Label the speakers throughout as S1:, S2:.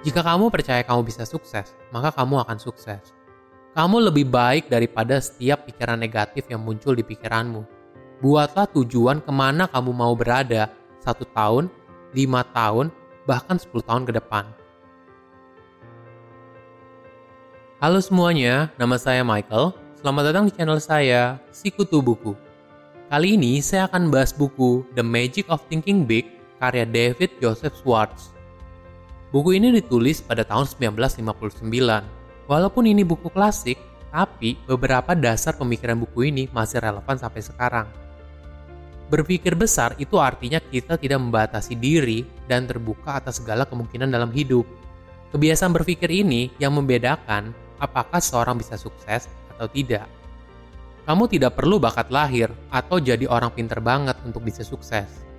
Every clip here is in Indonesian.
S1: Jika kamu percaya kamu bisa sukses, maka kamu akan sukses. Kamu lebih baik daripada setiap pikiran negatif yang muncul di pikiranmu. Buatlah tujuan ke mana kamu mau berada satu tahun, lima tahun, bahkan 10 tahun ke depan. Halo semuanya, nama saya Michael. Selamat datang di channel saya, Sikutu Buku. Kali ini saya akan bahas buku The Magic of Thinking Big karya David Joseph Schwartz. Buku ini ditulis pada tahun 1959. Walaupun ini buku klasik, tapi beberapa dasar pemikiran buku ini masih relevan sampai sekarang. Berpikir besar itu artinya kita tidak membatasi diri dan terbuka atas segala kemungkinan dalam hidup. Kebiasaan berpikir ini yang membedakan apakah seorang bisa sukses atau tidak. Kamu tidak perlu bakat lahir atau jadi orang pinter banget untuk bisa sukses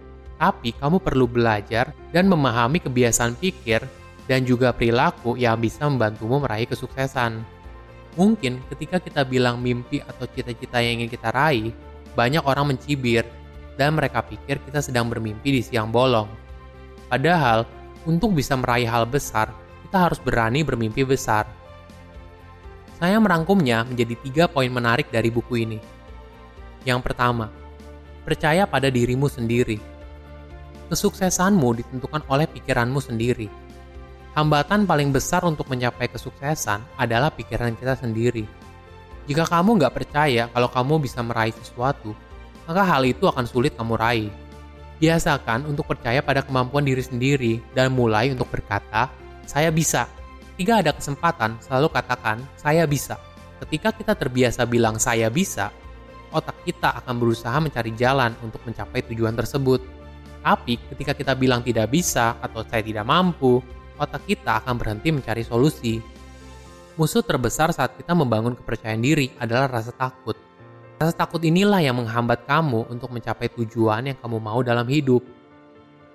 S1: tapi kamu perlu belajar dan memahami kebiasaan pikir dan juga perilaku yang bisa membantumu meraih kesuksesan. Mungkin ketika kita bilang mimpi atau cita-cita yang ingin kita raih, banyak orang mencibir dan mereka pikir kita sedang bermimpi di siang bolong. Padahal, untuk bisa meraih hal besar, kita harus berani bermimpi besar. Saya merangkumnya menjadi tiga poin menarik dari buku ini. Yang pertama, percaya pada dirimu sendiri kesuksesanmu ditentukan oleh pikiranmu sendiri. Hambatan paling besar untuk mencapai kesuksesan adalah pikiran kita sendiri. Jika kamu nggak percaya kalau kamu bisa meraih sesuatu, maka hal itu akan sulit kamu raih. Biasakan untuk percaya pada kemampuan diri sendiri dan mulai untuk berkata, saya bisa. Jika ada kesempatan, selalu katakan, saya bisa. Ketika kita terbiasa bilang saya bisa, otak kita akan berusaha mencari jalan untuk mencapai tujuan tersebut. Tapi ketika kita bilang tidak bisa atau saya tidak mampu, otak kita akan berhenti mencari solusi. Musuh terbesar saat kita membangun kepercayaan diri adalah rasa takut. Rasa takut inilah yang menghambat kamu untuk mencapai tujuan yang kamu mau dalam hidup.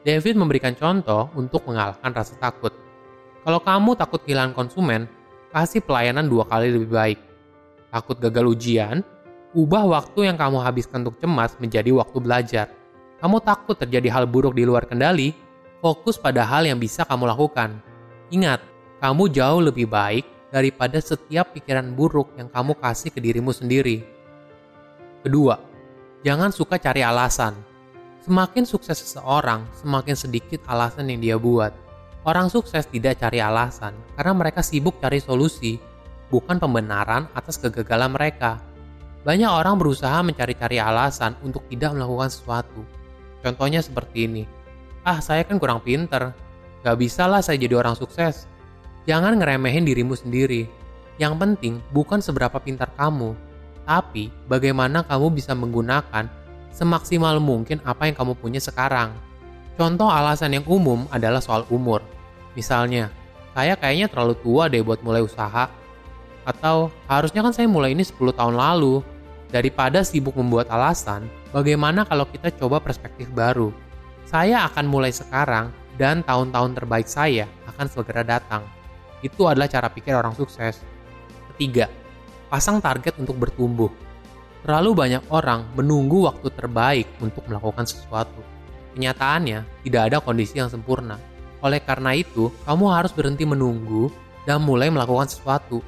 S1: David memberikan contoh untuk mengalahkan rasa takut. Kalau kamu takut kehilangan konsumen, kasih pelayanan dua kali lebih baik. Takut gagal ujian, ubah waktu yang kamu habiskan untuk cemas menjadi waktu belajar kamu takut terjadi hal buruk di luar kendali, fokus pada hal yang bisa kamu lakukan. Ingat, kamu jauh lebih baik daripada setiap pikiran buruk yang kamu kasih ke dirimu sendiri. Kedua, jangan suka cari alasan. Semakin sukses seseorang, semakin sedikit alasan yang dia buat. Orang sukses tidak cari alasan karena mereka sibuk cari solusi, bukan pembenaran atas kegagalan mereka. Banyak orang berusaha mencari-cari alasan untuk tidak melakukan sesuatu, Contohnya seperti ini. Ah, saya kan kurang pinter. Gak bisa lah saya jadi orang sukses. Jangan ngeremehin dirimu sendiri. Yang penting bukan seberapa pintar kamu, tapi bagaimana kamu bisa menggunakan semaksimal mungkin apa yang kamu punya sekarang. Contoh alasan yang umum adalah soal umur. Misalnya, saya kayaknya terlalu tua deh buat mulai usaha. Atau harusnya kan saya mulai ini 10 tahun lalu. Daripada sibuk membuat alasan, bagaimana kalau kita coba perspektif baru? Saya akan mulai sekarang dan tahun-tahun terbaik saya akan segera datang. Itu adalah cara pikir orang sukses. Ketiga, pasang target untuk bertumbuh. Terlalu banyak orang menunggu waktu terbaik untuk melakukan sesuatu. Kenyataannya, tidak ada kondisi yang sempurna. Oleh karena itu, kamu harus berhenti menunggu dan mulai melakukan sesuatu.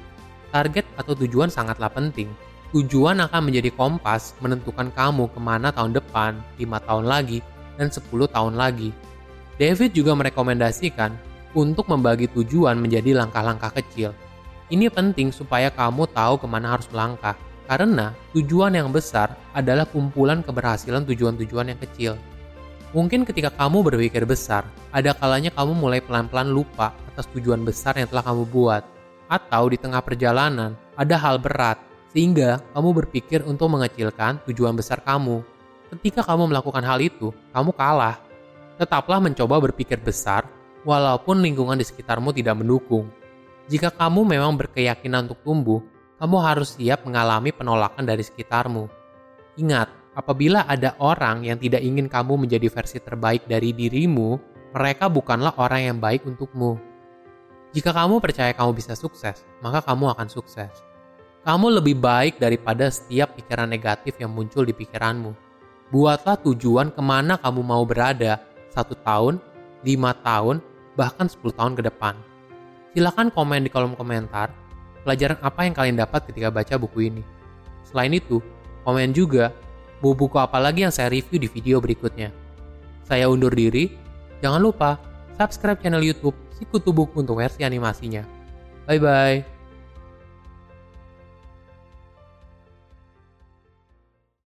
S1: Target atau tujuan sangatlah penting, Tujuan akan menjadi kompas menentukan kamu ke mana tahun depan, 5 tahun lagi, dan 10 tahun lagi. David juga merekomendasikan untuk membagi tujuan menjadi langkah-langkah kecil. Ini penting supaya kamu tahu ke mana harus melangkah, karena tujuan yang besar adalah kumpulan keberhasilan tujuan-tujuan yang kecil. Mungkin ketika kamu berpikir besar, ada kalanya kamu mulai pelan-pelan lupa atas tujuan besar yang telah kamu buat. Atau di tengah perjalanan, ada hal berat sehingga kamu berpikir untuk mengecilkan tujuan besar kamu. Ketika kamu melakukan hal itu, kamu kalah. Tetaplah mencoba berpikir besar, walaupun lingkungan di sekitarmu tidak mendukung. Jika kamu memang berkeyakinan untuk tumbuh, kamu harus siap mengalami penolakan dari sekitarmu. Ingat, apabila ada orang yang tidak ingin kamu menjadi versi terbaik dari dirimu, mereka bukanlah orang yang baik untukmu. Jika kamu percaya kamu bisa sukses, maka kamu akan sukses kamu lebih baik daripada setiap pikiran negatif yang muncul di pikiranmu. Buatlah tujuan ke mana kamu mau berada satu tahun, lima tahun, bahkan 10 tahun ke depan. Silahkan komen di kolom komentar pelajaran apa yang kalian dapat ketika baca buku ini. Selain itu, komen juga buku-buku apa lagi yang saya review di video berikutnya. Saya undur diri, jangan lupa subscribe channel YouTube Sikutu Buku untuk versi animasinya. Bye bye.